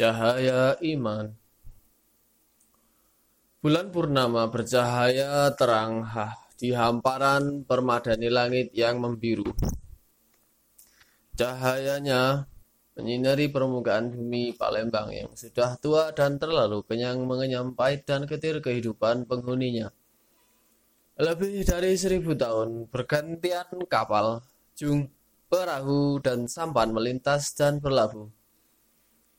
Cahaya iman Bulan purnama bercahaya terang hah di hamparan permadani langit yang membiru. Cahayanya menyinari permukaan bumi Palembang yang sudah tua dan terlalu kenyang mengenyam pahit dan ketir kehidupan penghuninya. Lebih dari seribu tahun bergantian kapal, jung, perahu, dan sampan melintas dan berlabuh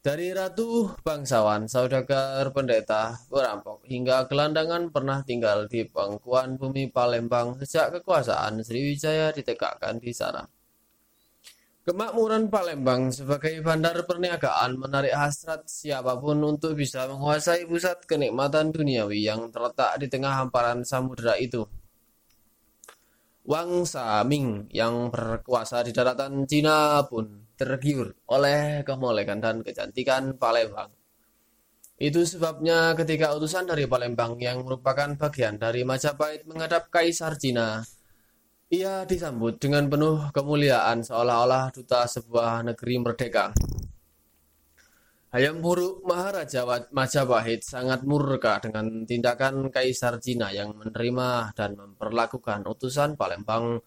dari ratu, bangsawan, saudagar, pendeta, perampok, hingga gelandangan pernah tinggal di pangkuan bumi Palembang sejak kekuasaan Sriwijaya ditegakkan di sana. Kemakmuran Palembang sebagai bandar perniagaan menarik hasrat siapa pun untuk bisa menguasai pusat kenikmatan duniawi yang terletak di tengah hamparan samudera itu. Wang Saming yang berkuasa di daratan Cina pun tergiur oleh kemolekan dan kecantikan Palembang. Itu sebabnya ketika utusan dari Palembang yang merupakan bagian dari Majapahit menghadap Kaisar Cina, ia disambut dengan penuh kemuliaan seolah-olah duta sebuah negeri merdeka. Hayam Buruk Maharaja Majapahit sangat murka dengan tindakan Kaisar Cina yang menerima dan memperlakukan utusan Palembang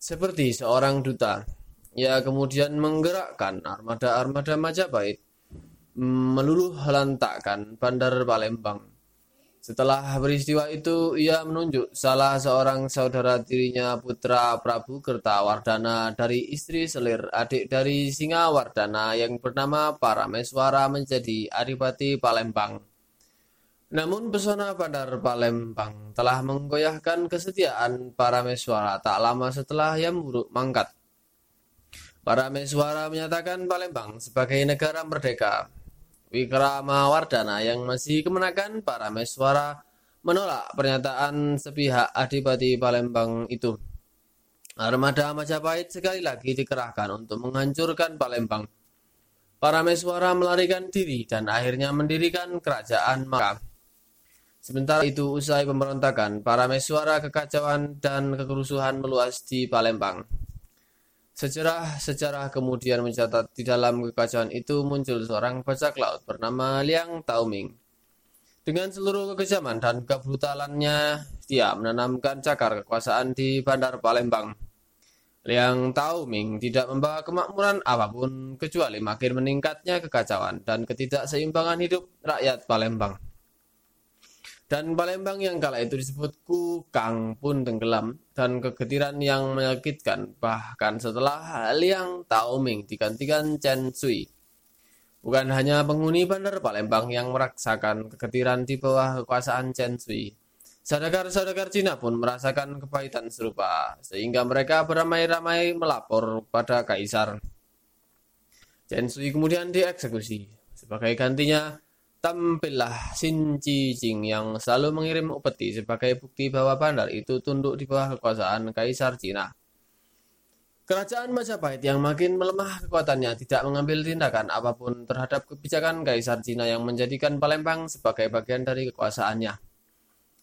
seperti seorang duta ia kemudian menggerakkan armada-armada Majapahit meluluh lantakkan Bandar Palembang. Setelah peristiwa itu, ia menunjuk salah seorang saudara tirinya putra Prabu Kertawardana dari istri selir adik dari Singawardana yang bernama Parameswara menjadi Adipati Palembang. Namun pesona Bandar Palembang telah menggoyahkan kesetiaan Parameswara tak lama setelah Yamburuk mangkat. Para Meswara menyatakan Palembang sebagai negara merdeka. Wikrama Wardana yang masih kemenakan para Meswara menolak pernyataan sepihak Adipati Palembang itu. Armada Majapahit sekali lagi dikerahkan untuk menghancurkan Palembang. Para Meswara melarikan diri dan akhirnya mendirikan kerajaan Maka. Sementara itu usai pemberontakan, para Meswara kekacauan dan kekerusuhan meluas di Palembang. Sejarah-sejarah kemudian mencatat di dalam kekacauan itu muncul seorang bajak laut bernama Liang Taoming. Dengan seluruh kekejaman dan kebrutalannya, dia menanamkan cakar kekuasaan di Bandar Palembang. Liang Taoming tidak membawa kemakmuran apa pun kecuali makin meningkatnya kekacauan dan ketidakseimbangan hidup rakyat Palembang. Dan Palembang yang kala itu disebut Kukang pun tenggelam dan kegetiran yang menyakitkan bahkan setelah Liang Taoming digantikan Chen Sui. Bukan hanya penghuni bandar Palembang yang merasakan kegetiran di bawah kekuasaan Chen Sui. Saudagar-saudagar Cina pun merasakan kepahitan serupa, sehingga mereka beramai-ramai melapor pada kaisar. Chen Sui kemudian dieksekusi. Sebagai gantinya, Tampillah Xin Jing yang selalu mengirim upeti sebagai bukti bahwa bandar itu tunduk di bawah kekuasaan Kaisar Cina. Kerajaan Majapahit yang makin melemah kekuatannya tidak mengambil tindakan apa pun terhadap kebijakan Kaisar Cina yang menjadikan Palembang sebagai bagian dari kekuasaannya.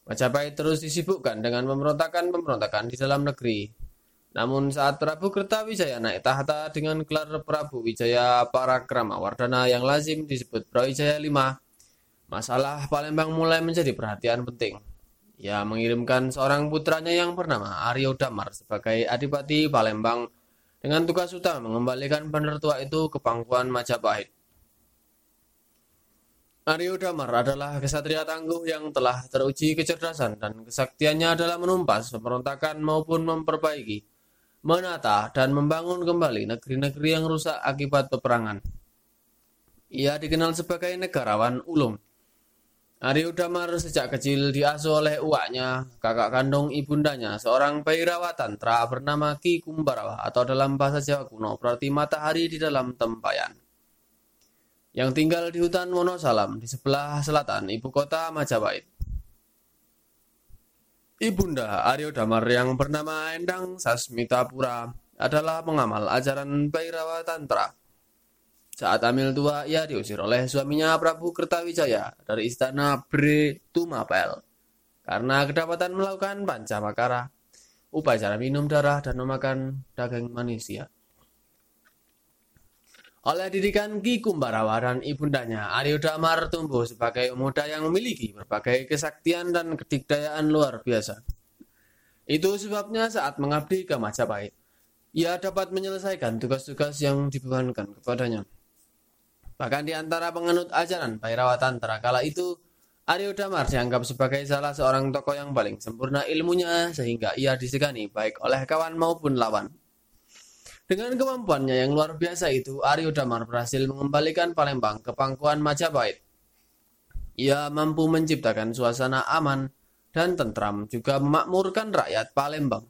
Majapahit terus disibukkan dengan pemberontakan-pemberontakan di dalam negeri. Namun saat Prabu Kertawijaya naik tahta dengan gelar Prabu Wijaya Parakrama Wardana yang lazim disebut Brawijaya V, Masalah Palembang mulai menjadi perhatian penting. Ia mengirimkan seorang putranya yang bernama Aryo Damar sebagai Adipati Palembang dengan tugas utama mengembalikan bandar tua itu ke pangkuan Majapahit. Aryo Damar adalah kesatria tangguh yang telah teruji kecerdasan dan kesaktiannya adalah menumpas pemberontakan maupun memperbaiki, menata, dan membangun kembali negeri-negeri yang rusak akibat peperangan. Ia dikenal sebagai negarawan ulung Aryo Damar sejak kecil diasuh oleh uaknya, kakak kandung ibundanya, seorang bayi rawatan Tra bernama Ki Kumbarawa atau dalam bahasa Jawa kuno berarti matahari di dalam tempayan. Yang tinggal di hutan Wonosalam di sebelah selatan ibu kota Majapahit. Ibunda Aryo Damar yang bernama Endang Sasmitapura adalah pengamal ajaran Bhairawa Tantra saat hamil tua, ia diusir oleh suaminya Prabu Kertawijaya dari istana Bre Tumapel karena kedapatan melakukan pancamakara, upacara minum darah dan memakan daging manusia. Oleh didikan Ki Kumbarawa dan ibundanya, Aryo Damar tumbuh sebagai pemuda yang memiliki berbagai kesaktian dan kedikdayaan luar biasa. Itu sebabnya saat mengabdi ke Majapahit, ia dapat menyelesaikan tugas-tugas yang dibebankan kepadanya. Bahkan di antara penganut ajaran Bairawatan kala itu, Aryo Damar dianggap sebagai salah seorang tokoh yang paling sempurna ilmunya sehingga ia disegani baik oleh kawan maupun lawan. Dengan kemampuannya yang luar biasa itu, Aryo Damar berhasil mengembalikan Palembang ke pangkuan Majapahit. Ia mampu menciptakan suasana aman dan tentram, juga memakmurkan rakyat Palembang.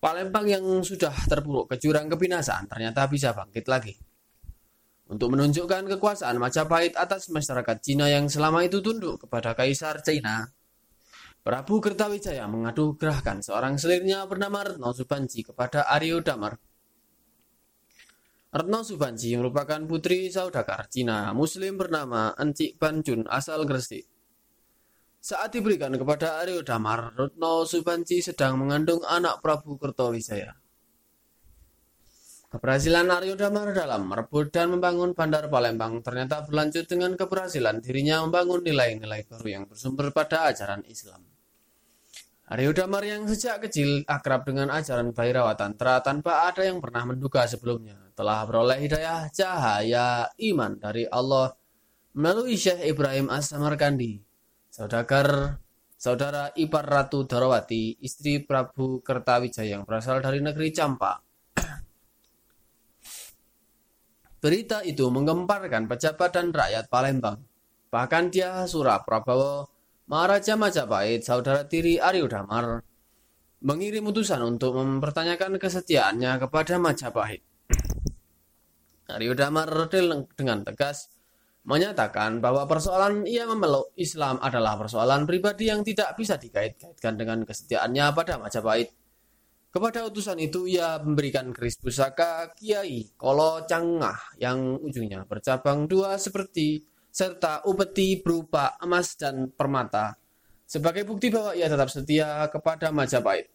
Palembang yang sudah terpuruk ke jurang kebinasaan ternyata bisa bangkit lagi. Untuk menunjukkan kekuasaan Majapahit atas masyarakat Cina yang selama itu tunduk kepada Kaisar Cina, Prabu Kertawijaya mengadu gerahkan seorang selirnya bernama Retno Subanci kepada Aryo Damar Retno Subanji merupakan putri saudagar Cina Muslim bernama Encik Banjun asal Gresik. Saat diberikan kepada Aryo Damar, Retno Subanji sedang mengandung anak Prabu Kertawijaya. Keberhasilan Aryo Damar dalam merebut dan membangun Bandar Palembang ternyata berlanjut dengan keberhasilan dirinya membangun nilai-nilai baru yang bersumber pada ajaran Islam. Aryo Damar yang sejak kecil akrab dengan ajaran Bhairawa Tantra tanpa ada yang pernah menduga sebelumnya telah beroleh hidayah cahaya iman dari Allah melalui Syekh Ibrahim As-Samarkandi, saudagar saudara ipar Ratu Darawati, istri Prabu Kertawijaya yang berasal dari negeri Campa. Berita itu menggemparkan pejabat dan rakyat Palembang. Bahkan dia Surah Prabowo Maharaja Majapahit, saudara tiri Aryo Damar, mengirim utusan untuk mempertanyakan kesetiaannya kepada Majapahit. Aryo Damar dengan tegas menyatakan bahwa persoalan ia memeluk Islam adalah persoalan pribadi yang tidak bisa dikait-kaitkan dengan kesetiaannya pada Majapahit. Kepada utusan itu ia memberikan keris pusaka Kiai Kolo Cangah yang ujungnya bercabang dua seperti serta upeti berupa emas dan permata sebagai bukti bahwa ia tetap setia kepada Majapahit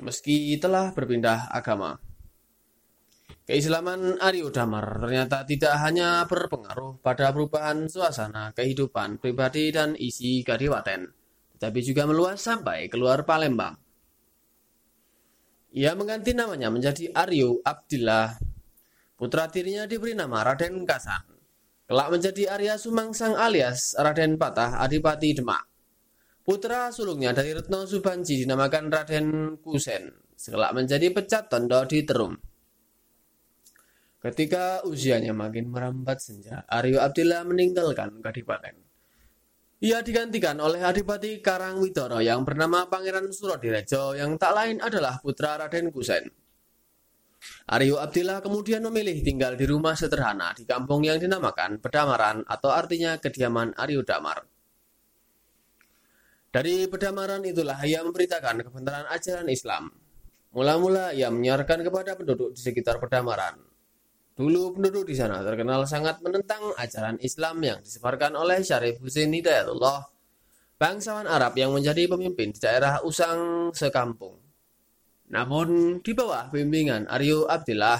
meski telah berpindah agama. Keislaman Aryo Damar ternyata tidak hanya berpengaruh pada perubahan suasana kehidupan pribadi dan isi kadiwaten, tetapi juga meluas sampai keluar Palembang. Ia mengganti namanya menjadi Aryo Abdillah. Putra tirinya diberi nama Raden Kasan. Kelak menjadi Arya Sumangsang alias Raden Patah Adipati Demak. Putra sulungnya dari Retno Subanji dinamakan Raden Kusen. Sekelak menjadi pecat tondo di Terum. Ketika usianya makin merambat senja, Aryo Abdillah meninggalkan Kadipaten. Ia digantikan oleh Adipati Karangwidoro yang bernama Pangeran Surodirejo yang tak lain adalah putra Raden Kusen. Aryo Abdillah kemudian memilih tinggal di rumah sederhana di kampung yang dinamakan Pedamaran atau artinya kediaman Aryo Damar. Dari Pedamaran itulah ia memberitakan kebenaran ajaran Islam. Mula-mula ia menyiarkan kepada penduduk di sekitar Pedamaran. Dulu penduduk di sana terkenal sangat menentang ajaran Islam yang disebarkan oleh Syarif Husin Hidayatullah, bangsawan Arab yang menjadi pemimpin di daerah Usang sekampung. Namun di bawah bimbingan Aryo Abdillah,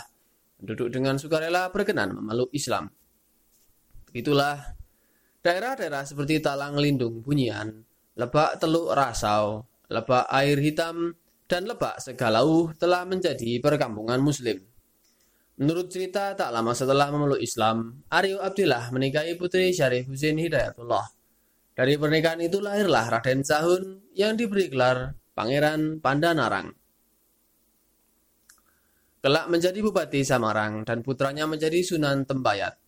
penduduk dengan sukarela berkenan memeluk Islam. Begitulah daerah-daerah seperti Talang Lindung Bunyian, Lebak Teluk Rasau, Lebak Air Hitam, dan Lebak Segalauh telah menjadi perkampungan Muslim. Menurut cerita, tak lama setelah memeluk Islam, Aryo Abdillah menikahi putri Syarif Husin Hidayatullah. Dari pernikahan itu lahirlah Raden Sahun yang diberi gelar Pangeran Pandanarang kelak menjadi Bupati Samarang dan putranya menjadi Sunan Tembayat.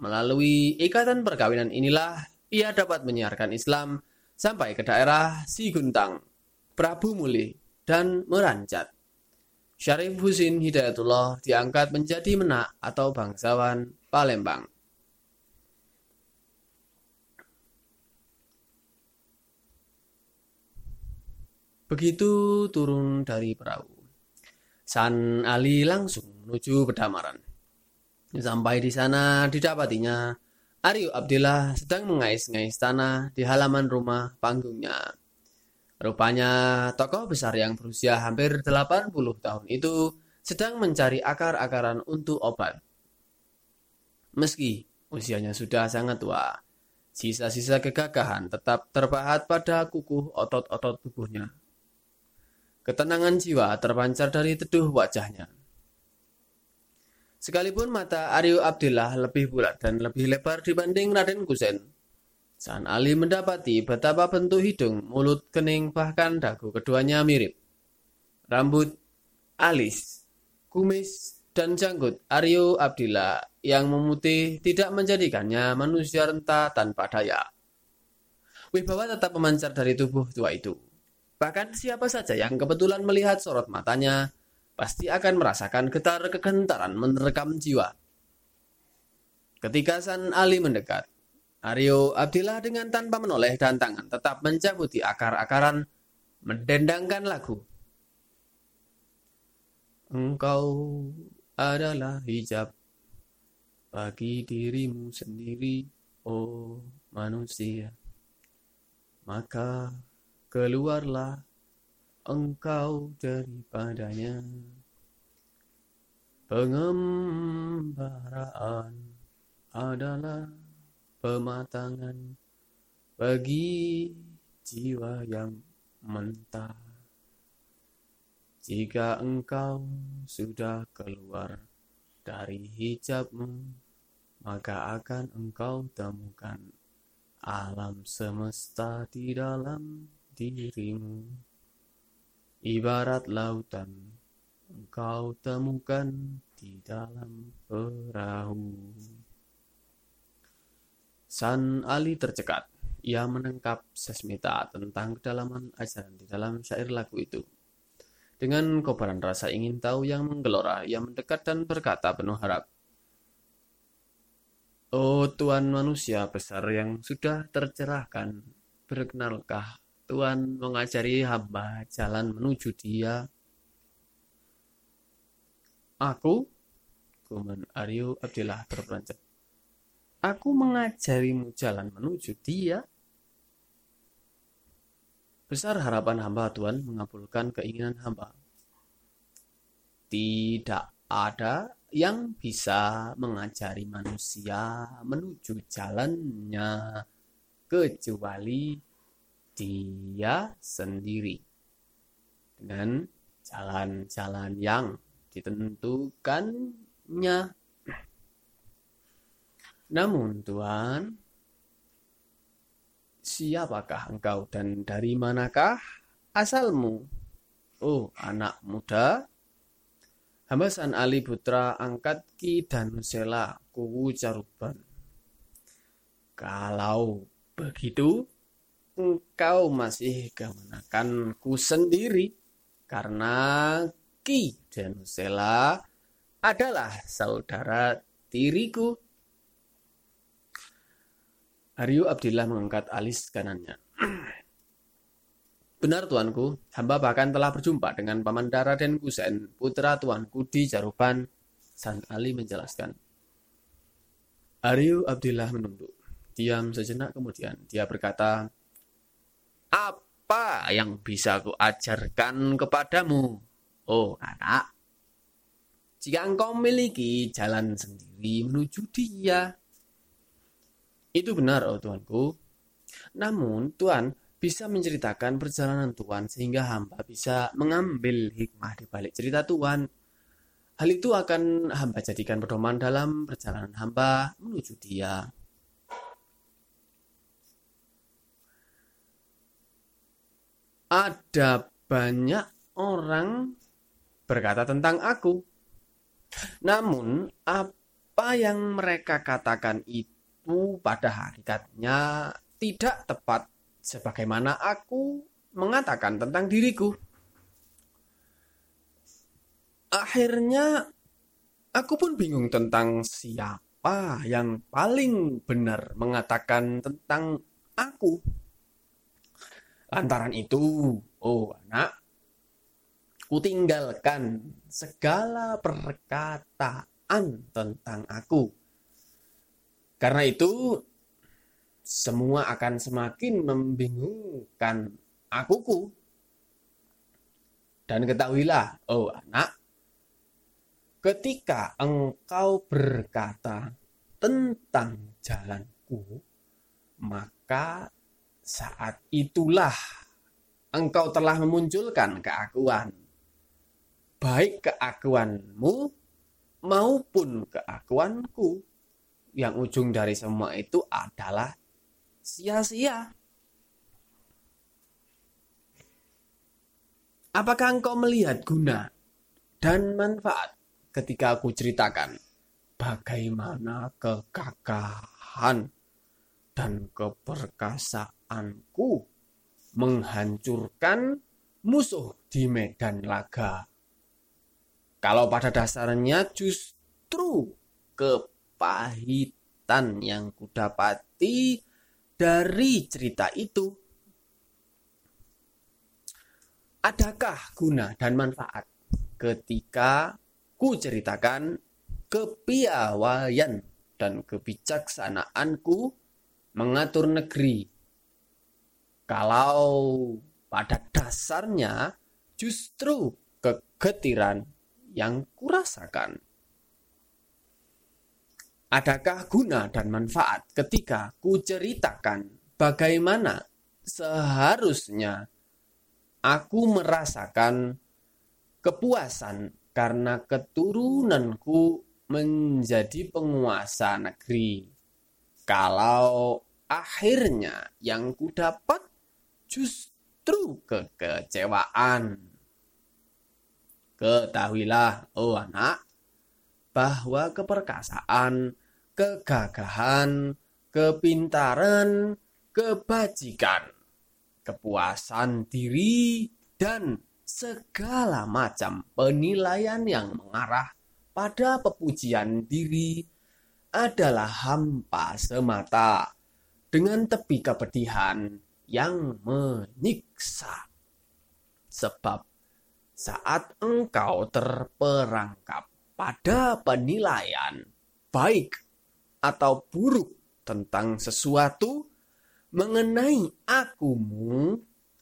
Melalui ikatan perkawinan inilah ia dapat menyiarkan Islam sampai ke daerah Siguntang, Prabu Muli, dan Merancat. Syarif Husin Hidayatullah diangkat menjadi menak atau bangsawan Palembang. Begitu turun dari perahu. San Ali langsung menuju pedamaran. Sampai di sana didapatinya Aryo Abdillah sedang mengais-ngais tanah di halaman rumah panggungnya. Rupanya tokoh besar yang berusia hampir 80 tahun itu sedang mencari akar-akaran untuk obat. Meski usianya sudah sangat tua, sisa-sisa kegagahan tetap terpahat pada kukuh otot-otot tubuhnya. Ketenangan jiwa terpancar dari teduh wajahnya. Sekalipun mata Aryo Abdillah lebih bulat dan lebih lebar dibanding Raden Kusen, San Ali mendapati betapa bentuk hidung, mulut, kening, bahkan dagu keduanya mirip. Rambut, alis, kumis, dan janggut Aryo Abdillah yang memutih tidak menjadikannya manusia renta tanpa daya. Wibawa tetap memancar dari tubuh tua itu. Bahkan siapa saja yang kebetulan melihat sorot matanya, pasti akan merasakan getar kegentaran menerkam jiwa. Ketika San Ali mendekat, Aryo Abdillah dengan tanpa menoleh dan tangan tetap mencabuti akar-akaran, mendendangkan lagu. Engkau adalah hijab bagi dirimu sendiri, oh manusia. Maka keluarlah engkau daripadanya. Pengembaraan adalah pematangan bagi jiwa yang mentah. Jika engkau sudah keluar dari hijabmu, maka akan engkau temukan alam semesta di dalam dirimu. Ibarat lautan, engkau temukan di dalam perahu. San Ali tercekat. Ia menangkap sesmita tentang kedalaman ajaran di dalam syair lagu itu. Dengan kobaran rasa ingin tahu yang menggelora, ia mendekat dan berkata penuh harap. Oh Tuhan manusia besar yang sudah tercerahkan, berkenalkah Tuhan mengajari hamba jalan menuju dia? Aku, Kuman Aryo Abdillah berperancat. Aku mengajarimu jalan menuju dia. Besar harapan hamba Tuhan mengabulkan keinginan hamba. Tidak ada yang bisa mengajari manusia menuju jalannya kecuali dia sendiri dengan jalan-jalan yang ditentukannya. Namun Tuhan, siapakah engkau dan dari manakah asalmu? Oh, anak muda. Hambasan Ali Putra angkat Ki dan Sela Caruban. Kalau begitu, engkau masih kemenakan ku sendiri karena Ki dan Sela adalah saudara tiriku. Aryu Abdillah mengangkat alis kanannya. Benar tuanku, hamba bahkan telah berjumpa dengan Paman Dara dan Kusen, putra tuanku di Jaruban. San Ali menjelaskan. Aryu Abdillah menunduk. Diam sejenak kemudian dia berkata, Apa yang bisa aku ajarkan kepadamu? Oh anak, jika engkau memiliki jalan sendiri menuju dia, itu benar, oh Tuanku. Namun, Tuhan bisa menceritakan perjalanan Tuhan sehingga hamba bisa mengambil hikmah di balik cerita Tuhan. Hal itu akan hamba jadikan pedoman dalam perjalanan hamba menuju dia. Ada banyak orang berkata tentang aku. Namun, apa yang mereka katakan itu itu pada hakikatnya tidak tepat sebagaimana aku mengatakan tentang diriku. Akhirnya aku pun bingung tentang siapa yang paling benar mengatakan tentang aku. Lantaran itu, oh anak, ku tinggalkan segala perkataan tentang aku karena itu semua akan semakin membingungkan akuku. Dan ketahuilah, oh anak, ketika engkau berkata tentang jalanku, maka saat itulah engkau telah memunculkan keakuan. Baik keakuanmu maupun keakuanku. Yang ujung dari semua itu adalah sia-sia. Apakah engkau melihat guna dan manfaat ketika aku ceritakan bagaimana kekakahan dan keperkasaanku menghancurkan musuh di medan laga. Kalau pada dasarnya justru kepahitan yang kudapati dari cerita itu. Adakah guna dan manfaat ketika ku ceritakan kepiawaian dan kebijaksanaanku mengatur negeri. Kalau pada dasarnya justru kegetiran yang kurasakan. Adakah guna dan manfaat ketika ku ceritakan bagaimana seharusnya aku merasakan kepuasan karena keturunanku menjadi penguasa negeri. Kalau akhirnya yang kudapat justru kekecewaan. Ketahuilah, oh anak, bahwa keperkasaan, kegagahan, kepintaran, kebajikan, kepuasan diri, dan segala macam penilaian yang mengarah pada pepujian diri adalah hampa semata dengan tepi kepedihan yang menyiksa. Sebab saat engkau terperangkap pada penilaian baik atau buruk tentang sesuatu mengenai akumu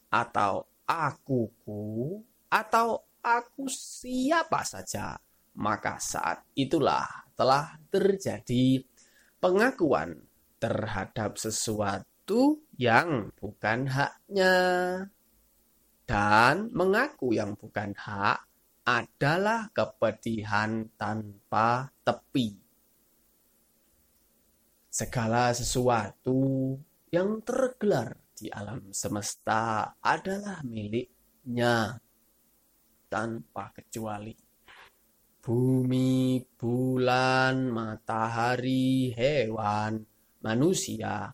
atau akuku atau aku siapa saja, maka saat itulah telah terjadi pengakuan terhadap sesuatu yang bukan haknya. Dan mengaku yang bukan hak adalah kepedihan tanpa tepi. Segala sesuatu yang tergelar di alam semesta adalah miliknya tanpa kecuali bumi, bulan, matahari, hewan, manusia,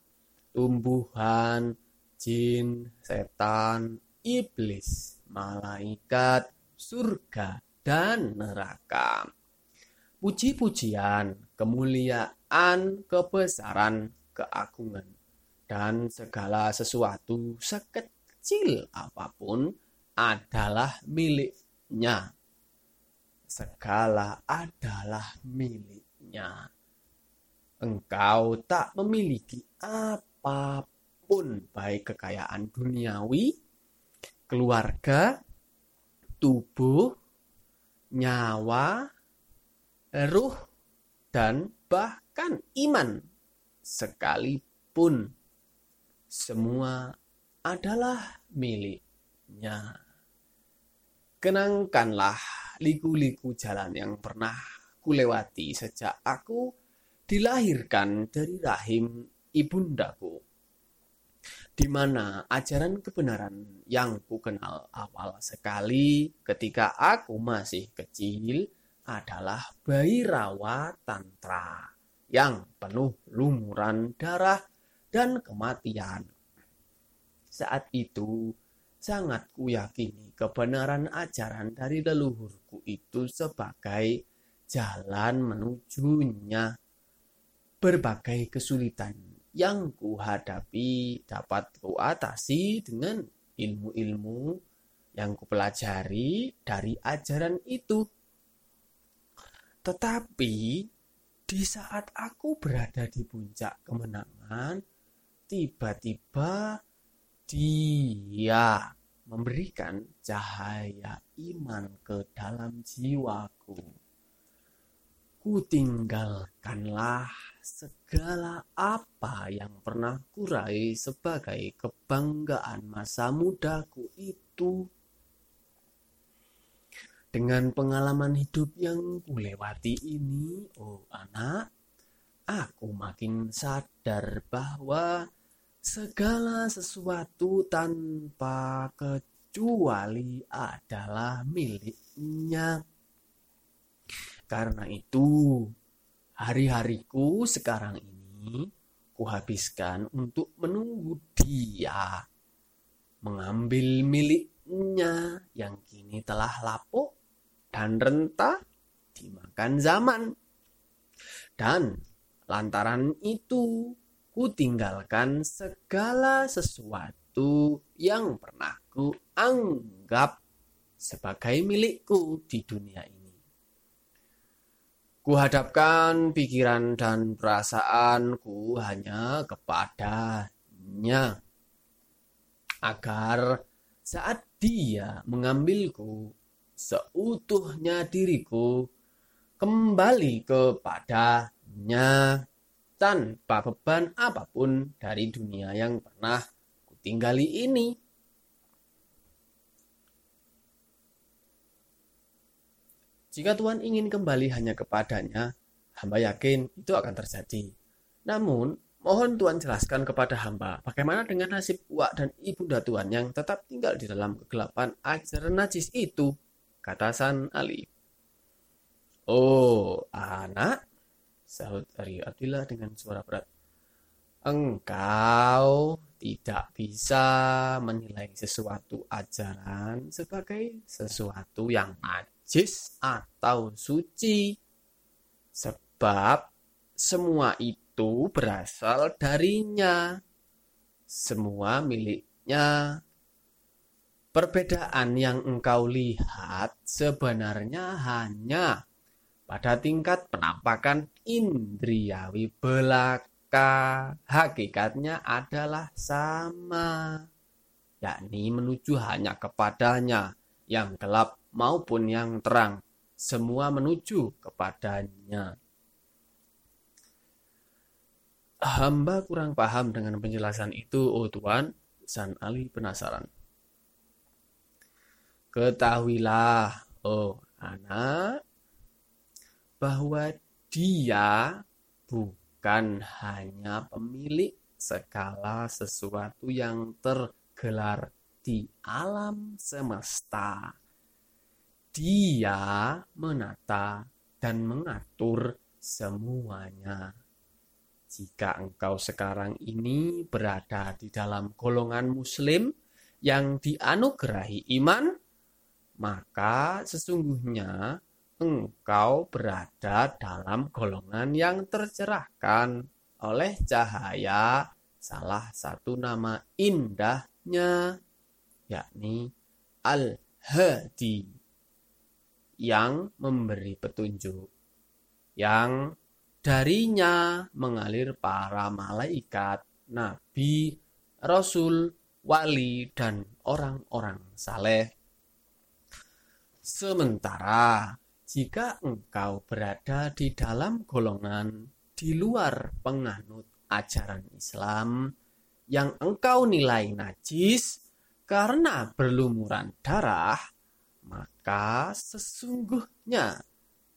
tumbuhan, jin, setan, iblis, malaikat, surga, dan neraka. Puji-pujian, kemuliaan, kebesaran, keagungan, dan segala sesuatu sekecil apa pun adalah miliknya segala adalah miliknya. Engkau tak memiliki apa pun, baik kekayaan duniawi, keluarga, tubuh, nyawa, ruh, dan bahkan iman, sekalipun semua adalah miliknya. Kenangkanlah liku-liku jalan yang pernah kulewati sejak aku dilahirkan dari rahim ibundaku. Di mana ajaran kebenaran yang ku kenal awal sekali ketika aku masih kecil adalah bayi rawa tantra yang penuh lumuran darah dan kematian. Saat itu, sangat kuyakini kebenaran ajaran dari leluhurku itu sebagai jalan menujunya. Berbagai kesulitan yang kuhadapi dapat kuatasi dengan ilmu-ilmu yang kupelajari dari ajaran itu. Tetapi di saat aku berada di puncak kemenangan, tiba-tiba dia memberikan cahaya iman ke dalam jiwaku. Kutinggalkanlah segala apa yang pernah kurai sebagai kebanggaan masa mudaku itu. Dengan pengalaman hidup yang kulewati ini, oh anak, aku makin sadar bahwa segala sesuatu tanpa kecuali adalah miliknya. Karena itu, hari-hariku sekarang ini kuhabiskan untuk menunggu dia mengambil miliknya yang kini telah lapuk dan rentah dimakan zaman. Dan lantaran itu ku tinggalkan segala sesuatu yang pernah ku anggap sebagai milikku di dunia ini. Kuhadapkan pikiran dan perasaanku hanya kepadanya agar saat dia mengambilku seutuhnya diriku kembali kepadanya tanpa beban apa pun dari dunia yang pernah kutinggali ini. Jika Tuhan ingin kembali hanya kepadanya, hamba yakin itu akan terjadi. Namun, mohon Tuhan jelaskan kepada hamba bagaimana dengan nasib Wak dan Ibunda Tuhan yang tetap tinggal di dalam kegelapan ajaran najis itu kata San Ali. Oh, anak, sahut Ari Abdillah dengan suara berat. Engkau tidak bisa menilai sesuatu ajaran sebagai sesuatu yang najis atau suci. Sebab semua itu berasal darinya. Semua miliknya Perbedaan yang engkau lihat sebenarnya hanya pada tingkat penampakan indriawi belaka. Hakikatnya adalah sama, yakni menuju hanya kepadanya yang gelap maupun yang terang. Semua menuju kepadanya. Hamba kurang paham dengan penjelasan itu, oh Tuhan. San Ali penasaran. Ketahuilah, oh anak, bahwa dia bukan hanya pemilik segala sesuatu yang tergelar di alam semesta. Dia menata dan mengatur semuanya. Jika engkau sekarang ini berada di dalam golongan Muslim yang dianugerahi iman, maka sesungguhnya engkau berada dalam golongan yang tercerahkan oleh cahaya salah satu nama indahnya yakni Al-Hadi yang memberi petunjuk yang darinya mengalir para malaikat, nabi, rasul, wali, dan orang-orang saleh Sementara jika engkau berada di dalam golongan di luar penganut ajaran Islam yang engkau nilai najis karena berlumuran darah, maka sesungguhnya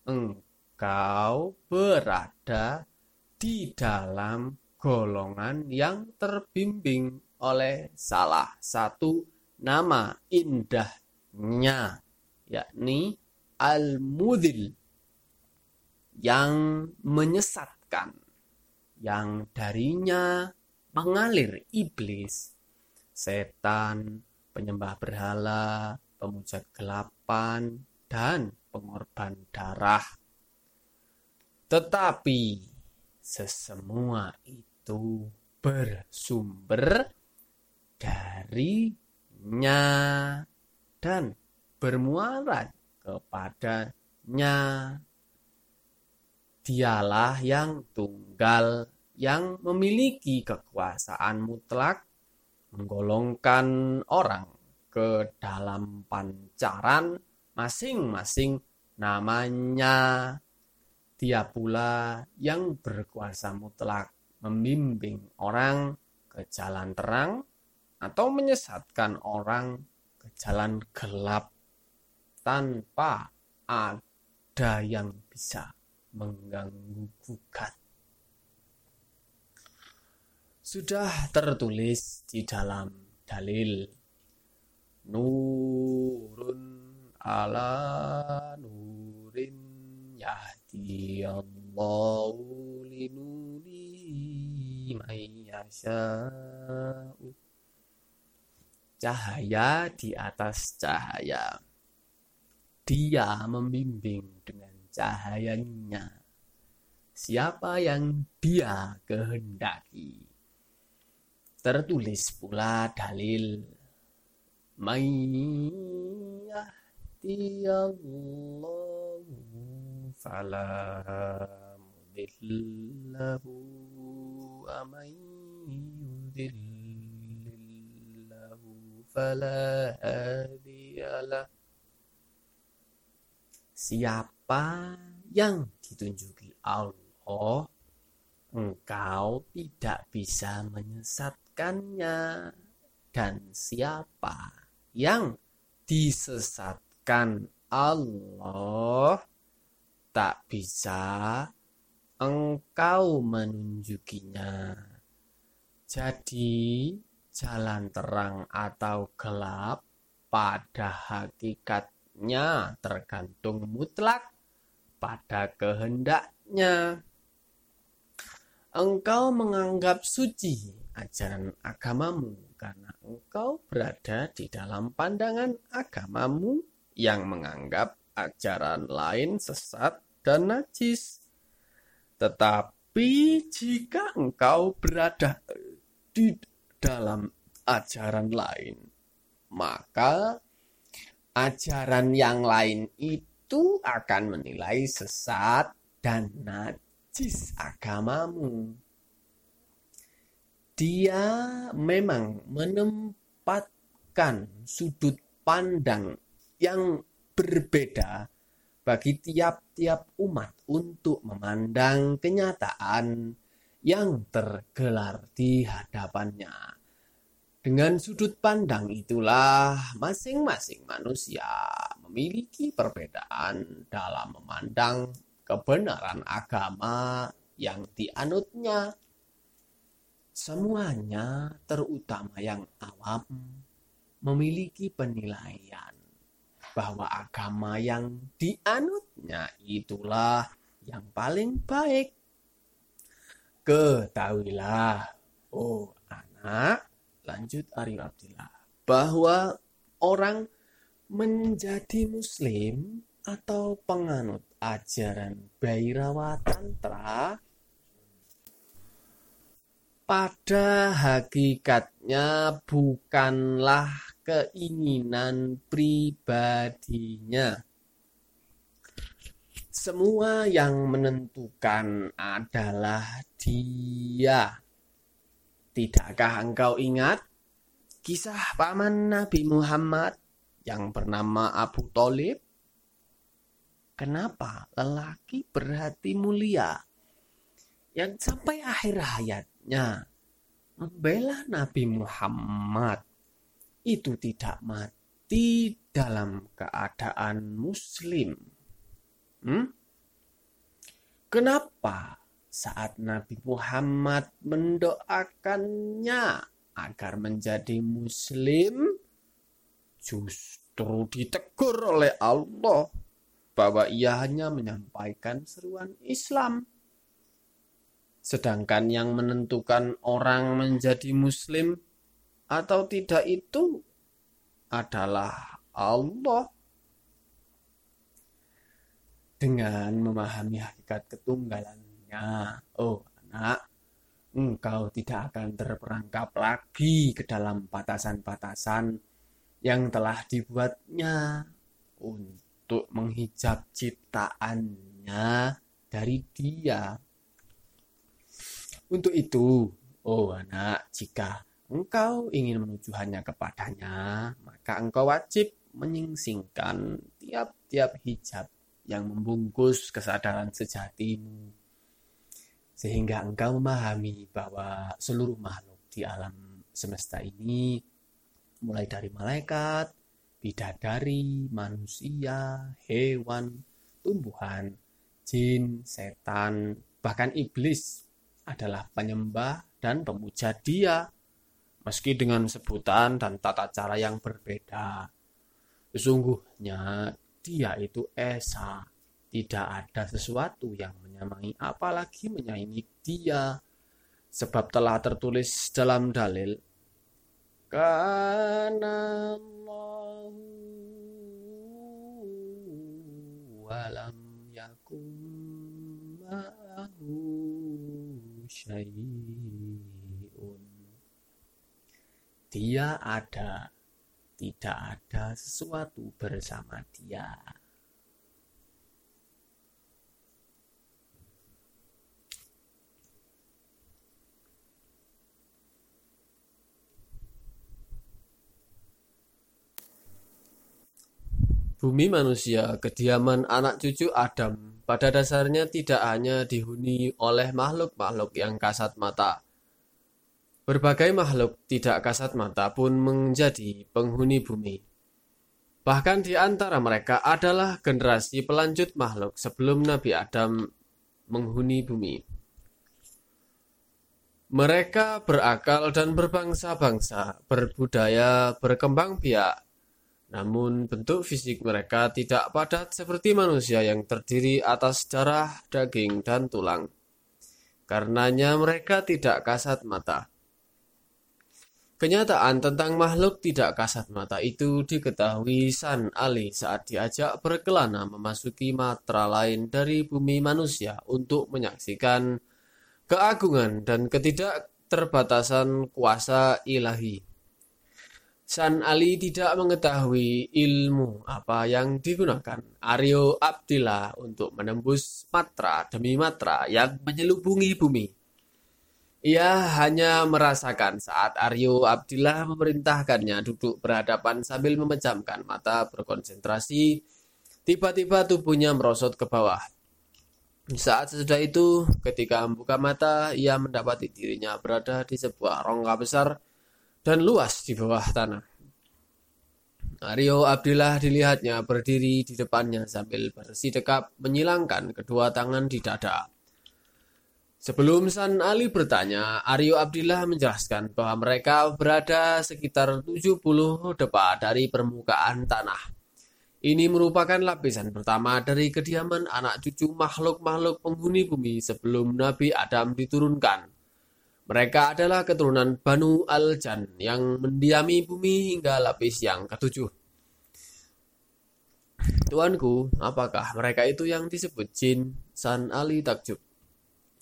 engkau berada di dalam golongan yang terbimbing oleh salah satu nama indahnya yakni al-mudil yang menyesatkan yang darinya mengalir iblis setan penyembah berhala pemuja kegelapan dan pengorban darah. Tetapi sesemua itu bersumber darinya dan bermuara kepadanya. Dialah yang tunggal yang memiliki kekuasaan mutlak menggolongkan orang ke dalam pancaran masing-masing namanya dia pula yang berkuasa mutlak membimbing orang ke jalan terang atau menyesatkan orang ke jalan gelap tanpa ada yang bisa mengganggu gugat. Sudah tertulis di dalam dalil. Nurun ala nurin yahdi Allahu linuri cahaya di atas cahaya dia membimbing dengan cahayanya. Siapa yang dia kehendaki. Tertulis pula dalil. Hadiyalah Siapa yang ditunjuki Allah, engkau tidak bisa menyesatkannya. Dan siapa yang disesatkan Allah, tak bisa engkau menunjukinya. Jadi, jalan terang atau gelap pada hakikat nya tergantung mutlak pada kehendaknya. Engkau menganggap suci ajaran agamamu karena engkau berada di dalam pandangan agamamu yang menganggap ajaran lain sesat dan najis. Tetapi jika engkau berada di dalam ajaran lain, maka ajaran yang lain itu akan menilai sesat dan najis agamamu. Dia memang menempatkan sudut pandang yang berbeda bagi tiap-tiap umat untuk memandang kenyataan yang tergelar di hadapannya. Dengan sudut pandang itulah masing-masing manusia memiliki perbedaan dalam memandang kebenaran agama yang dianutnya. Semuanya, terutama yang awam, memiliki penilaian bahwa agama yang dianutnya itulah yang paling baik. Ketahuilah, oh anak, lanjut Arif Abdillah bahwa orang menjadi muslim atau penganut ajaran Bhairawa Tantra pada hakikatnya bukanlah keinginan pribadinya. Semua yang menentukan adalah dia Tidakkah engkau ingat kisah paman Nabi Muhammad yang bernama Abu Talib? Kenapa lelaki berhati mulia yang sampai akhir hayatnya membela Nabi Muhammad itu tidak mati dalam keadaan muslim? Hmm? Kenapa saat Nabi Muhammad mendoakannya agar menjadi muslim justru ditegur oleh Allah bahwa ia hanya menyampaikan seruan Islam. Sedangkan yang menentukan orang menjadi muslim atau tidak itu adalah Allah. Dengan memahami hakikat ketunggalan Ya, oh anak, engkau tidak akan terperangkap lagi ke dalam batasan-batasan yang telah dibuatnya untuk menghijab ciptaannya dari dia. Untuk itu, oh anak, jika engkau ingin menuju hanya kepadanya, maka engkau wajib menyingsingkan tiap-tiap hijab yang membungkus kesadaran sejatimu. Sehingga engkau memahami bahwa seluruh makhluk di alam semesta ini, mulai dari malaikat, bidadari, manusia, hewan, tumbuhan, jin, setan, bahkan iblis adalah penyembah dan pemuja dia meski dengan sebutan dan tata cara yang berbeda. Sesungguhnya dia itu Esa, tidak ada sesuatu yang menyamai apalagi menyaingi dia. Sebab telah tertulis dalam dalil, Karena walam yakum ma'ahu. Dia ada, tidak ada sesuatu bersama dia. Bumi manusia, kediaman anak cucu Adam, pada dasarnya tidak hanya dihuni oleh makhluk-makhluk yang kasat mata, Berbagai makhluk tidak kasat mata pun menjadi penghuni bumi. Bahkan di antara mereka adalah generasi pelanjut makhluk sebelum Nabi Adam menghuni bumi. Mereka berakal dan berbangsa-bangsa, berbudaya, berkembang biak. Namun bentuk fisik mereka tidak padat seperti manusia yang terdiri atas darah, daging, dan tulang. Karenanya mereka tidak kasat mata. Kenyataan tentang makhluk tidak kasat mata itu diketahui San Ali saat diajak berkelana memasuki matra lain dari bumi manusia untuk menyaksikan keagungan dan ketidakterbatasan kuasa ilahi. San Ali tidak mengetahui ilmu apa yang digunakan Aryo Abdillah untuk menembus matra demi matra yang menyelubungi bumi ia hanya merasakan saat Aryo Abdillah memerintahkannya duduk berhadapan sambil memejamkan mata berkonsentrasi. Tiba-tiba tubuhnya merosot ke bawah. Saat sesudah itu, ketika membuka mata, ia mendapati dirinya berada di sebuah rongga besar dan luas di bawah tanah. Aryo Abdillah dilihatnya berdiri di depannya sambil bersih dekap menyilangkan kedua tangan di dada. Sebelum San Ali bertanya, Aryo Abdillah menjelaskan bahwa mereka berada sekitar 70 depa dari permukaan tanah. Ini merupakan lapisan pertama dari kediaman anak cucu makhluk-makhluk penghuni bumi sebelum Nabi Adam diturunkan. Mereka adalah keturunan Banu Al-Jan yang mendiami bumi hingga lapis yang ketujuh. Tuanku, apakah mereka itu yang disebut jin? San Ali takjub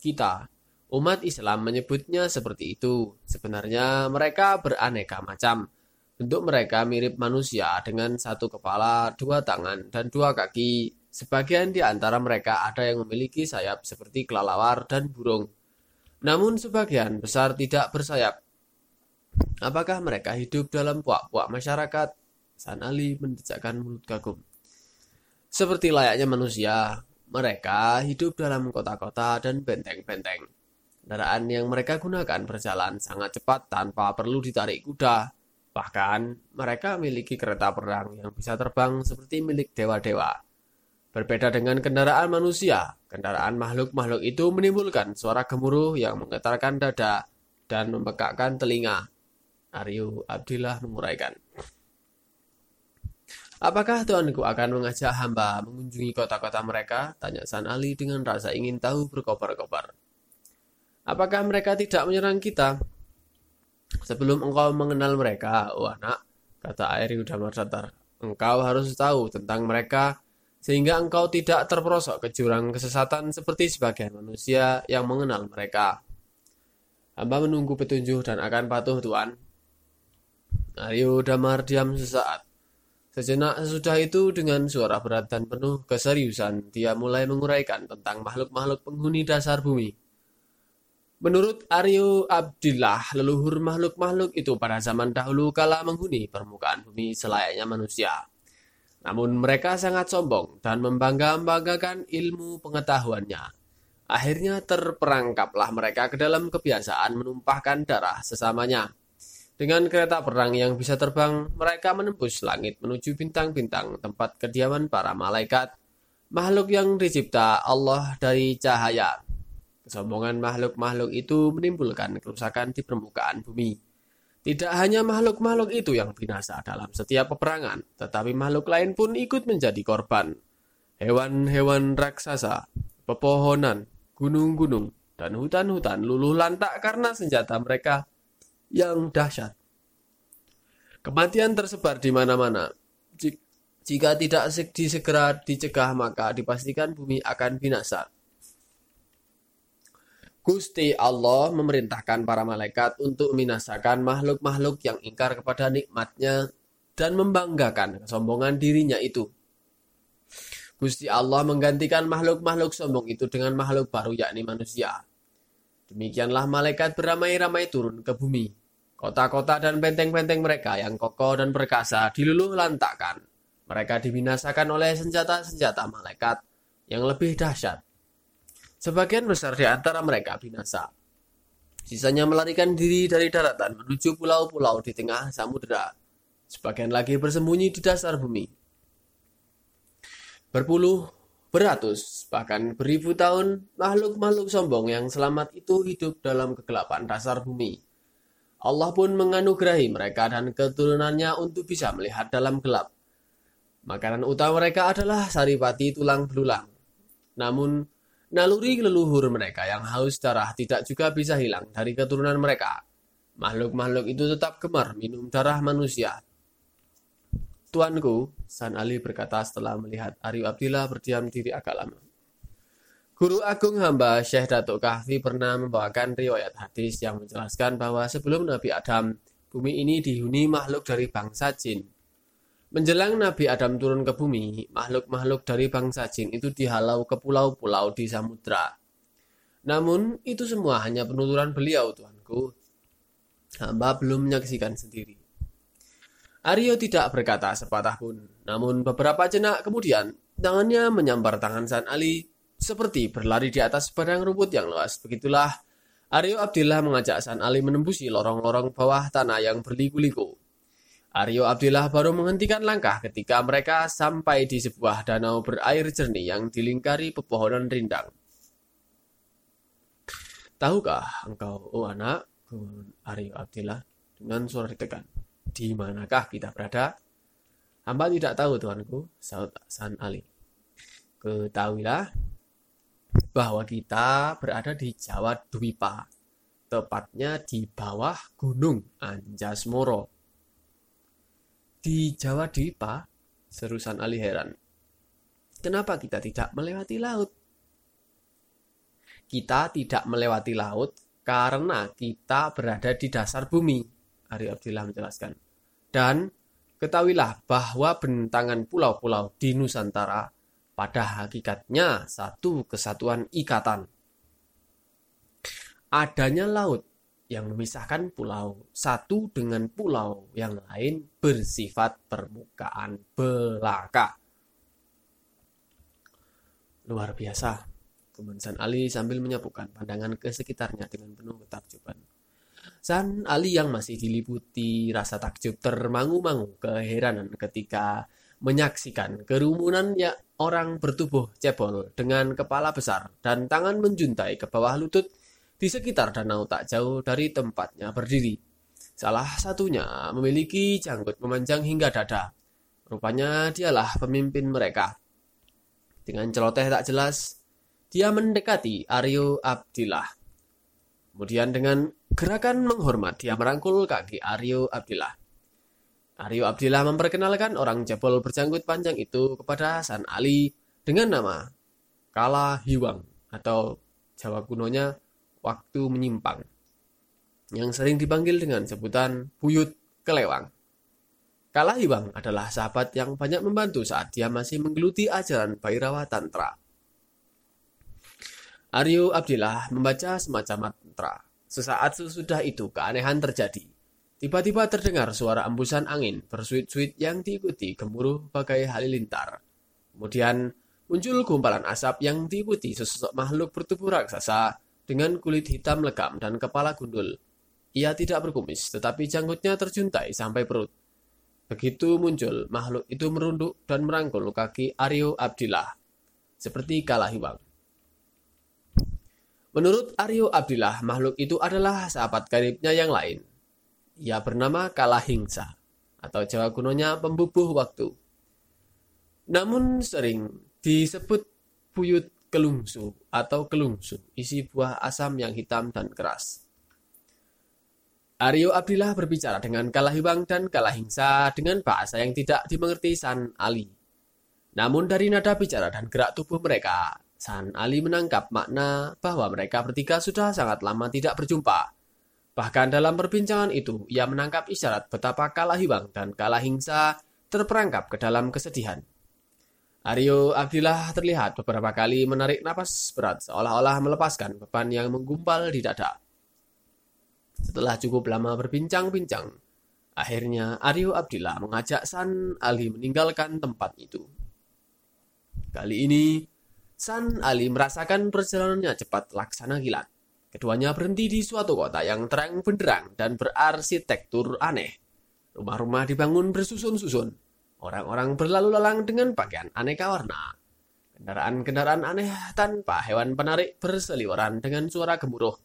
kita. Umat Islam menyebutnya seperti itu. Sebenarnya mereka beraneka macam. Bentuk mereka mirip manusia dengan satu kepala, dua tangan, dan dua kaki. Sebagian di antara mereka ada yang memiliki sayap seperti kelelawar dan burung. Namun sebagian besar tidak bersayap. Apakah mereka hidup dalam puak-puak masyarakat? San Ali mendejakkan mulut kagum. Seperti layaknya manusia, mereka hidup dalam kota-kota dan benteng-benteng. Kendaraan yang mereka gunakan berjalan sangat cepat tanpa perlu ditarik kuda. Bahkan, mereka memiliki kereta perang yang bisa terbang seperti milik dewa-dewa. Berbeda dengan kendaraan manusia, kendaraan makhluk-makhluk itu menimbulkan suara gemuruh yang menggetarkan dada dan membekakkan telinga. Aryo Abdillah menguraikan. Apakah Tuanku akan mengajak hamba mengunjungi kota-kota mereka? Tanya San Ali dengan rasa ingin tahu berkobar-kobar. Apakah mereka tidak menyerang kita? Sebelum engkau mengenal mereka, oh anak, kata Airi Udamar datar, engkau harus tahu tentang mereka sehingga engkau tidak terperosok ke jurang kesesatan seperti sebagian manusia yang mengenal mereka. Hamba menunggu petunjuk dan akan patuh Tuan. Aryo Damar diam sesaat. Sejenak sesudah itu dengan suara berat dan penuh keseriusan dia mulai menguraikan tentang makhluk-makhluk penghuni dasar bumi. Menurut Aryo Abdillah, leluhur makhluk-makhluk itu pada zaman dahulu kala menghuni permukaan bumi selayaknya manusia. Namun mereka sangat sombong dan membangga-banggakan ilmu pengetahuannya. Akhirnya terperangkaplah mereka ke dalam kebiasaan menumpahkan darah sesamanya. Dengan kereta perang yang bisa terbang, mereka menembus langit menuju bintang-bintang tempat kediaman para malaikat, makhluk yang dicipta Allah dari cahaya. Kesombongan makhluk-makhluk itu menimbulkan kerusakan di permukaan bumi. Tidak hanya makhluk-makhluk itu yang binasa dalam setiap peperangan, tetapi makhluk lain pun ikut menjadi korban. Hewan-hewan raksasa, pepohonan, gunung-gunung, dan hutan-hutan luluh lantak karena senjata mereka yang dahsyat. Kematian tersebar di mana-mana. Jika tidak disegera dicegah, maka dipastikan bumi akan binasa. Gusti Allah memerintahkan para malaikat untuk membinasakan makhluk-makhluk yang ingkar kepada nikmatnya dan membanggakan kesombongan dirinya itu. Gusti Allah menggantikan makhluk-makhluk sombong itu dengan makhluk baru yakni manusia. Demikianlah malaikat beramai-ramai turun ke bumi. Kota-kota dan benteng-benteng mereka yang kokoh dan perkasa diluluh lantakkan. Mereka dibinasakan oleh senjata-senjata malaikat yang lebih dahsyat Sebagian besar di antara mereka binasa. Sisanya melarikan diri dari daratan menuju pulau-pulau di tengah samudera. Sebagian lagi bersembunyi di dasar bumi. Berpuluh, beratus, bahkan beribu tahun, makhluk-makhluk sombong yang selamat itu hidup dalam kegelapan dasar bumi. Allah pun menganugerahi mereka dan keturunannya untuk bisa melihat dalam gelap. Makanan utama mereka adalah saripati tulang belulang. Namun, Naluri leluhur mereka yang haus darah tidak juga bisa hilang dari keturunan mereka. Makhluk-makhluk itu tetap gemar minum darah manusia. Tuanku, San Ali berkata setelah melihat Aryo Abdillah berdiam diri agak lama. Guru Agung hamba Syekh Datuk Kahfi pernah membawakan riwayat hadis yang menjelaskan bahwa sebelum Nabi Adam, bumi ini dihuni makhluk dari bangsa jin. Menjelang Nabi Adam turun ke bumi, makhluk-makhluk dari bangsa jin itu dihalau ke pulau-pulau di samudra. Namun, itu semua hanya penuturan beliau, Tuanku. Hamba belum menyaksikan sendiri. Aryo tidak berkata sepatah pun, namun beberapa jenak kemudian, tangannya menyambar tangan San Ali seperti berlari di atas padang rumput yang luas. Begitulah Aryo Abdillah mengajak San Ali menembusi lorong-lorong bawah tanah yang berliku-liku. Aryo Abdillah baru menghentikan langkah ketika mereka sampai di sebuah danau berair jernih yang dilingkari pepohonan rindang. Tahukah engkau, oh anak, Aryo Abdillah dengan suara ditekan. Di manakah kita berada? Hamba tidak tahu, tuanku, saud San Ali. Ketahuilah bahwa kita berada di Jawa Dwipa, tepatnya di bawah Gunung Anjasmoro di Jawa Dipa, serusan Ali heran. Kenapa kita tidak melewati laut? Kita tidak melewati laut karena kita berada di dasar bumi, Ari Abdillah menjelaskan. Dan ketahuilah bahwa bentangan pulau-pulau di Nusantara pada hakikatnya satu kesatuan ikatan. Adanya laut yang memisahkan pulau satu dengan pulau yang lain bersifat permukaan belaka. Luar biasa, San Ali sambil menyapukan pandangan ke sekitarnya dengan penuh ketakjuban. San Ali yang masih diliputi rasa takjub termangu-mangu keheranan ketika menyaksikan kerumunan ya orang bertubuh cebol dengan kepala besar dan tangan menjuntai ke bawah lutut di sekitar danau tak jauh dari tempatnya berdiri. Salah satunya memiliki janggut memanjang hingga dada. Rupanya dialah pemimpin mereka. Dengan celoteh tak jelas, dia mendekati Aryo Abdillah. Kemudian dengan gerakan menghormat, dia merangkul kaki Aryo Abdillah. Aryo Abdillah memperkenalkan orang jebol berjanggut panjang itu kepada San Ali dengan nama Kala Hiwang atau Jawa kunonya waktu menyimpang, yang sering dipanggil dengan sebutan Buyut Kelewang. Kala Hiwang adalah sahabat yang banyak membantu saat dia masih menggeluti ajaran Bhairawa Tantra. Aryo Abdillah membaca semacam mantra. Sesaat sesudah itu keanehan terjadi. Tiba-tiba terdengar suara embusan angin bersuit-suit yang diikuti gemuruh bagai halilintar. Kemudian muncul gumpalan asap yang diikuti sesosok makhluk bertubuh raksasa dengan kulit hitam legam dan kepala gundul. Ia tidak berkumis, tetapi janggutnya terjuntai sampai perut. Begitu muncul, makhluk itu merunduk dan merangkul kaki Aryo Abdillah, seperti kalahiwang. Menurut Aryo Abdillah, makhluk itu adalah sahabat karibnya yang lain, ia bernama Kalahingsa atau Jawa kunonya pembubuh waktu. Namun sering disebut buyut kelungsu atau kelungsu, isi buah asam yang hitam dan keras. Aryo Abdillah berbicara dengan Kalahiwang dan Kalahingsa dengan bahasa yang tidak dimengerti San Ali. Namun dari nada bicara dan gerak tubuh mereka, San Ali menangkap makna bahwa mereka bertiga sudah sangat lama tidak berjumpa Bahkan dalam perbincangan itu, ia menangkap isyarat betapa Kalahiwang dan Kalahingsa terperangkap ke dalam kesedihan. Aryo Abdillah terlihat beberapa kali menarik napas berat seolah-olah melepaskan beban yang menggumpal di dada. Setelah cukup lama berbincang-bincang, akhirnya Aryo Abdillah mengajak San Ali meninggalkan tempat itu. Kali ini, San Ali merasakan perjalanannya cepat laksana kilat. Keduanya berhenti di suatu kota yang terang benderang dan berarsitektur aneh. Rumah-rumah dibangun bersusun-susun. Orang-orang berlalu lalang dengan pakaian aneka warna. Kendaraan-kendaraan aneh tanpa hewan penarik berseliweran dengan suara gemuruh.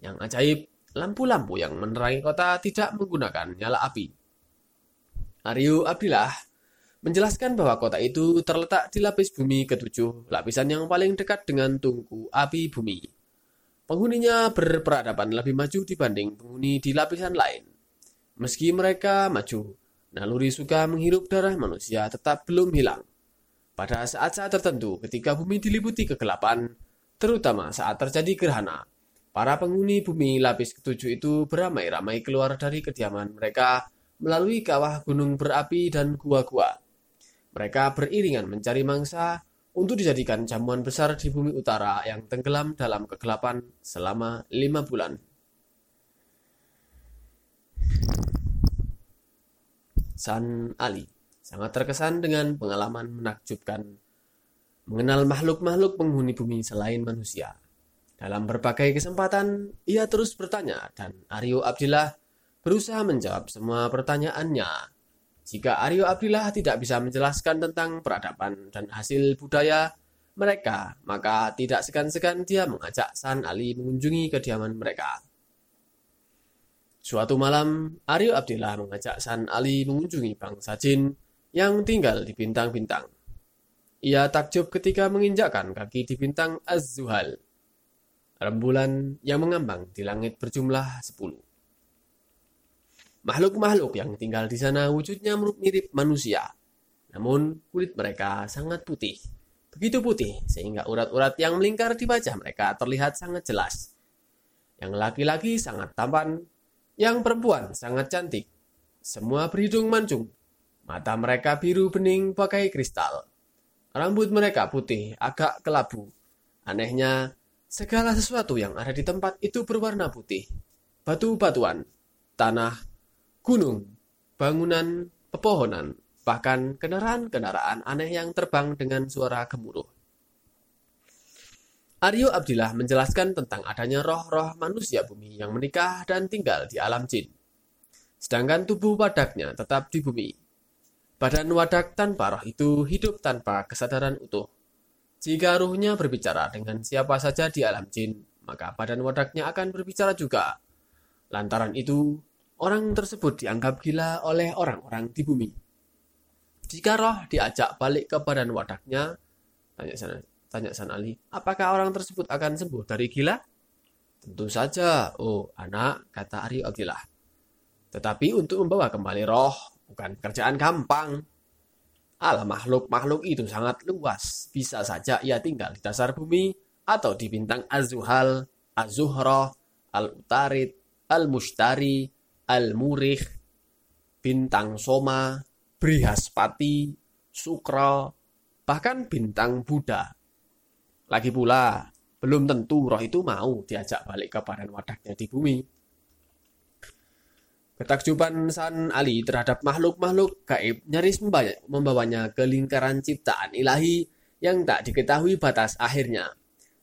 Yang ajaib, lampu-lampu yang menerangi kota tidak menggunakan nyala api. Aryo Abdillah menjelaskan bahwa kota itu terletak di lapis bumi ketujuh, lapisan yang paling dekat dengan tungku api bumi. Penghuninya berperadaban lebih maju dibanding penghuni di lapisan lain. Meski mereka maju, naluri suka menghirup darah manusia tetap belum hilang. Pada saat-saat tertentu ketika bumi diliputi kegelapan, terutama saat terjadi gerhana, para penghuni bumi lapis ketujuh itu beramai-ramai keluar dari kediaman mereka melalui kawah gunung berapi dan gua-gua. Mereka beriringan mencari mangsa untuk dijadikan jamuan besar di bumi utara yang tenggelam dalam kegelapan selama lima bulan. San Ali sangat terkesan dengan pengalaman menakjubkan mengenal makhluk-makhluk penghuni bumi selain manusia. Dalam berbagai kesempatan, ia terus bertanya dan Aryo Abdillah berusaha menjawab semua pertanyaannya jika Aryo Abdillah tidak bisa menjelaskan tentang peradaban dan hasil budaya mereka, maka tidak segan-segan dia mengajak San Ali mengunjungi kediaman mereka. Suatu malam, Aryo Abdillah mengajak San Ali mengunjungi bangsa jin yang tinggal di bintang-bintang. Ia takjub ketika menginjakkan kaki di bintang Az-Zuhal, rembulan yang mengambang di langit berjumlah sepuluh. Makhluk-makhluk yang tinggal di sana wujudnya mirip manusia, namun kulit mereka sangat putih. Begitu putih sehingga urat-urat yang melingkar di wajah mereka terlihat sangat jelas. Yang laki-laki sangat tampan, yang perempuan sangat cantik. Semua berhidung mancung. Mata mereka biru bening pakai kristal. Rambut mereka putih, agak kelabu. Anehnya, segala sesuatu yang ada di tempat itu berwarna putih. Batu-batuan, tanah, gunung, bangunan, pepohonan, bahkan kendaraan-kendaraan aneh yang terbang dengan suara gemuruh. Aryo Abdillah menjelaskan tentang adanya roh-roh manusia bumi yang menikah dan tinggal di alam jin. Sedangkan tubuh wadaknya tetap di bumi. Badan wadak tanpa roh itu hidup tanpa kesadaran utuh. Jika ruhnya berbicara dengan siapa saja di alam jin, maka badan wadaknya akan berbicara juga. Lantaran itu, orang tersebut dianggap gila oleh orang-orang di bumi. Jika roh diajak balik ke badan wadaknya, tanya sana, tanya San Ali, apakah orang tersebut akan sembuh dari gila? Tentu saja, oh anak, kata Ari Abdillah. Tetapi untuk membawa kembali roh, bukan kerjaan gampang. Alam makhluk-makhluk itu sangat luas. Bisa saja ia tinggal di dasar bumi atau di bintang Az-Zuhal, Az-Zuhra, Al-Utarid, Al-Mushtari, Al-Murih, Bintang Soma, Brihaspati, Sukra, bahkan Bintang Buddha. Lagi pula, belum tentu roh itu mau diajak balik ke badan wadaknya di bumi. Ketakjuban San Ali terhadap makhluk-makhluk gaib nyaris membawanya ke lingkaran ciptaan ilahi yang tak diketahui batas akhirnya.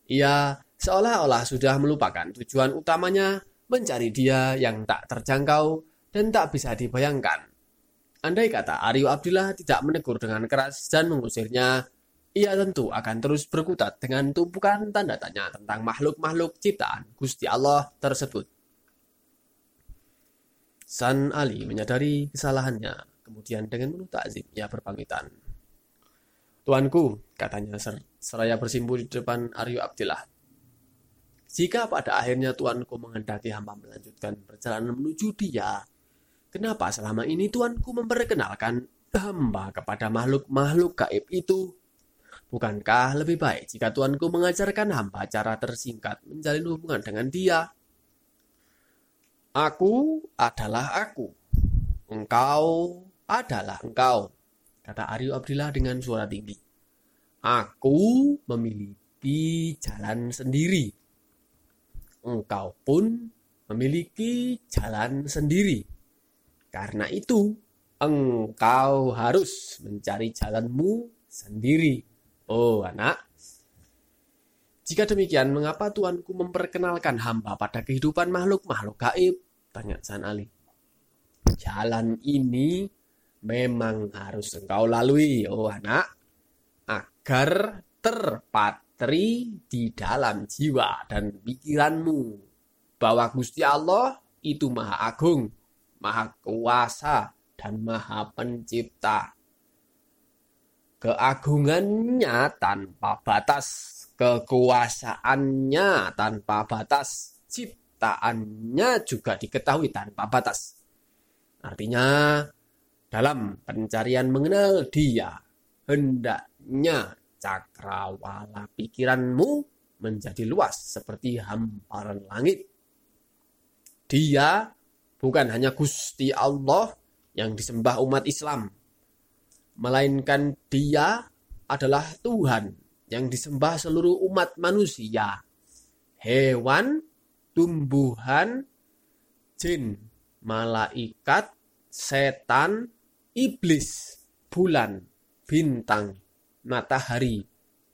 Ia seolah-olah sudah melupakan tujuan utamanya mencari dia yang tak terjangkau dan tak bisa dibayangkan. Andai kata Aryo Abdillah tidak menegur dengan keras dan mengusirnya, ia tentu akan terus berkutat dengan tumpukan tanda tanya tentang makhluk-makhluk ciptaan Gusti Allah tersebut. San Ali menyadari kesalahannya. Kemudian dengan penuh takzim ia berpamitan. Tuanku, katanya ser seraya bersimpu di depan Aryo Abdillah. Jika pada akhirnya tuanku menghendaki hamba melanjutkan perjalanan menuju dia, kenapa selama ini tuanku memperkenalkan hamba kepada makhluk-makhluk gaib itu? Bukankah lebih baik jika tuanku mengajarkan hamba cara tersingkat menjalin hubungan dengan dia? Aku adalah aku. Engkau adalah engkau, kata Aryo Abdillah dengan suara tinggi. Aku memiliki jalan sendiri. Engkau pun memiliki jalan sendiri. Karena itu, engkau harus mencari jalanmu sendiri. Oh, anak. Jika demikian, mengapa Tuanku memperkenalkan hamba pada kehidupan makhluk-makhluk gaib? Tanya San Ali. Jalan ini memang harus engkau lalui, oh anak, agar terpatri di dalam jiwa dan pikiranmu bahwa Gusti Allah itu maha agung, maha kuasa, dan maha pencipta. Keagungannya tanpa batas, kekuasaannya tanpa batas, cipta penciptaannya juga diketahui tanpa batas. Artinya, dalam pencarian mengenal dia, hendaknya cakrawala pikiranmu menjadi luas seperti hamparan langit. Dia bukan hanya Gusti Allah yang disembah umat Islam, melainkan dia adalah Tuhan yang disembah seluruh umat manusia. Hewan tumbuhan, jin, malaikat, setan, iblis, bulan, bintang, matahari,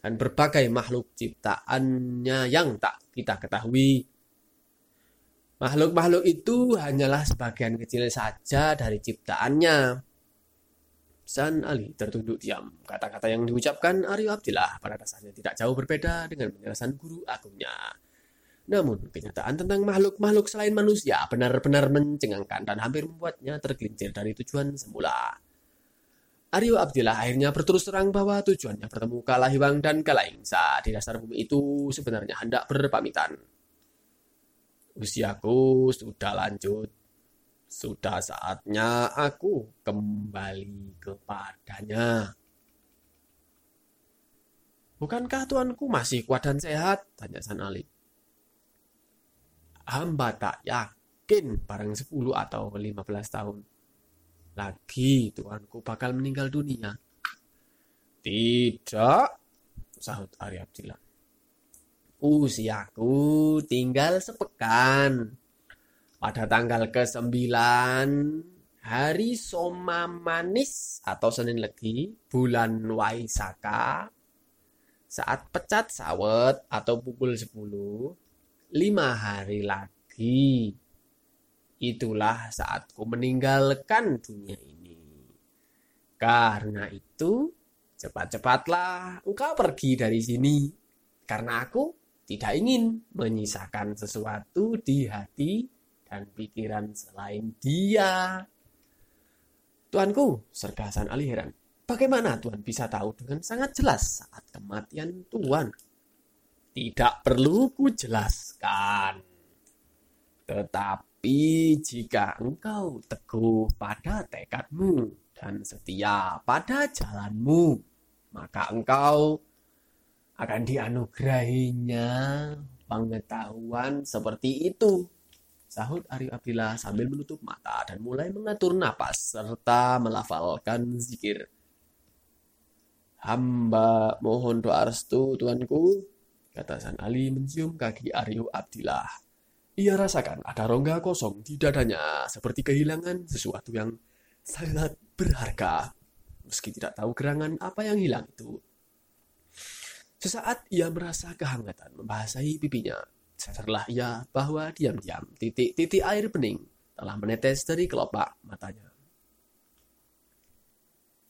dan berbagai makhluk ciptaannya yang tak kita ketahui. Makhluk-makhluk itu hanyalah sebagian kecil saja dari ciptaannya. San Ali tertunduk diam. Kata-kata yang diucapkan Aryo Abdillah pada dasarnya tidak jauh berbeda dengan penjelasan guru agungnya. Namun, kenyataan tentang makhluk-makhluk selain manusia benar-benar mencengangkan dan hampir membuatnya tergelincir dari tujuan semula. Aryo Abdillah akhirnya berterus terang bahwa tujuannya bertemu Kalahiwang dan Kalaingsa di dasar bumi itu sebenarnya hendak berpamitan. Usiaku sudah lanjut. Sudah saatnya aku kembali kepadanya. Bukankah tuanku masih kuat dan sehat? Tanya San Ali hamba tak yakin barang 10 atau 15 tahun lagi Tuanku bakal meninggal dunia. Tidak, sahut Arya Abdillah. Usiaku tinggal sepekan. Pada tanggal ke-9 hari Soma Manis atau Senin Legi, bulan Waisaka, saat pecat sawet atau pukul 10, lima hari lagi. Itulah saatku meninggalkan dunia ini. Karena itu, cepat-cepatlah engkau pergi dari sini. Karena aku tidak ingin menyisakan sesuatu di hati dan pikiran selain dia. Tuanku, sergasan Ali heran. Bagaimana Tuhan bisa tahu dengan sangat jelas saat kematian Tuhan? tidak perlu kujelaskan. Tetapi jika engkau teguh pada tekadmu dan setia pada jalanmu, maka engkau akan dianugerahinya pengetahuan seperti itu sahut Aryo Abdillah sambil menutup mata dan mulai mengatur nafas serta melafalkan zikir. Hamba mohon doa restu tuanku, kata San Ali mencium kaki Aryo Abdillah. Ia rasakan ada rongga kosong di dadanya seperti kehilangan sesuatu yang sangat berharga. Meski tidak tahu gerangan apa yang hilang itu. Sesaat ia merasa kehangatan membasahi pipinya sadarlah ia bahwa diam-diam titik-titik air bening telah menetes dari kelopak matanya.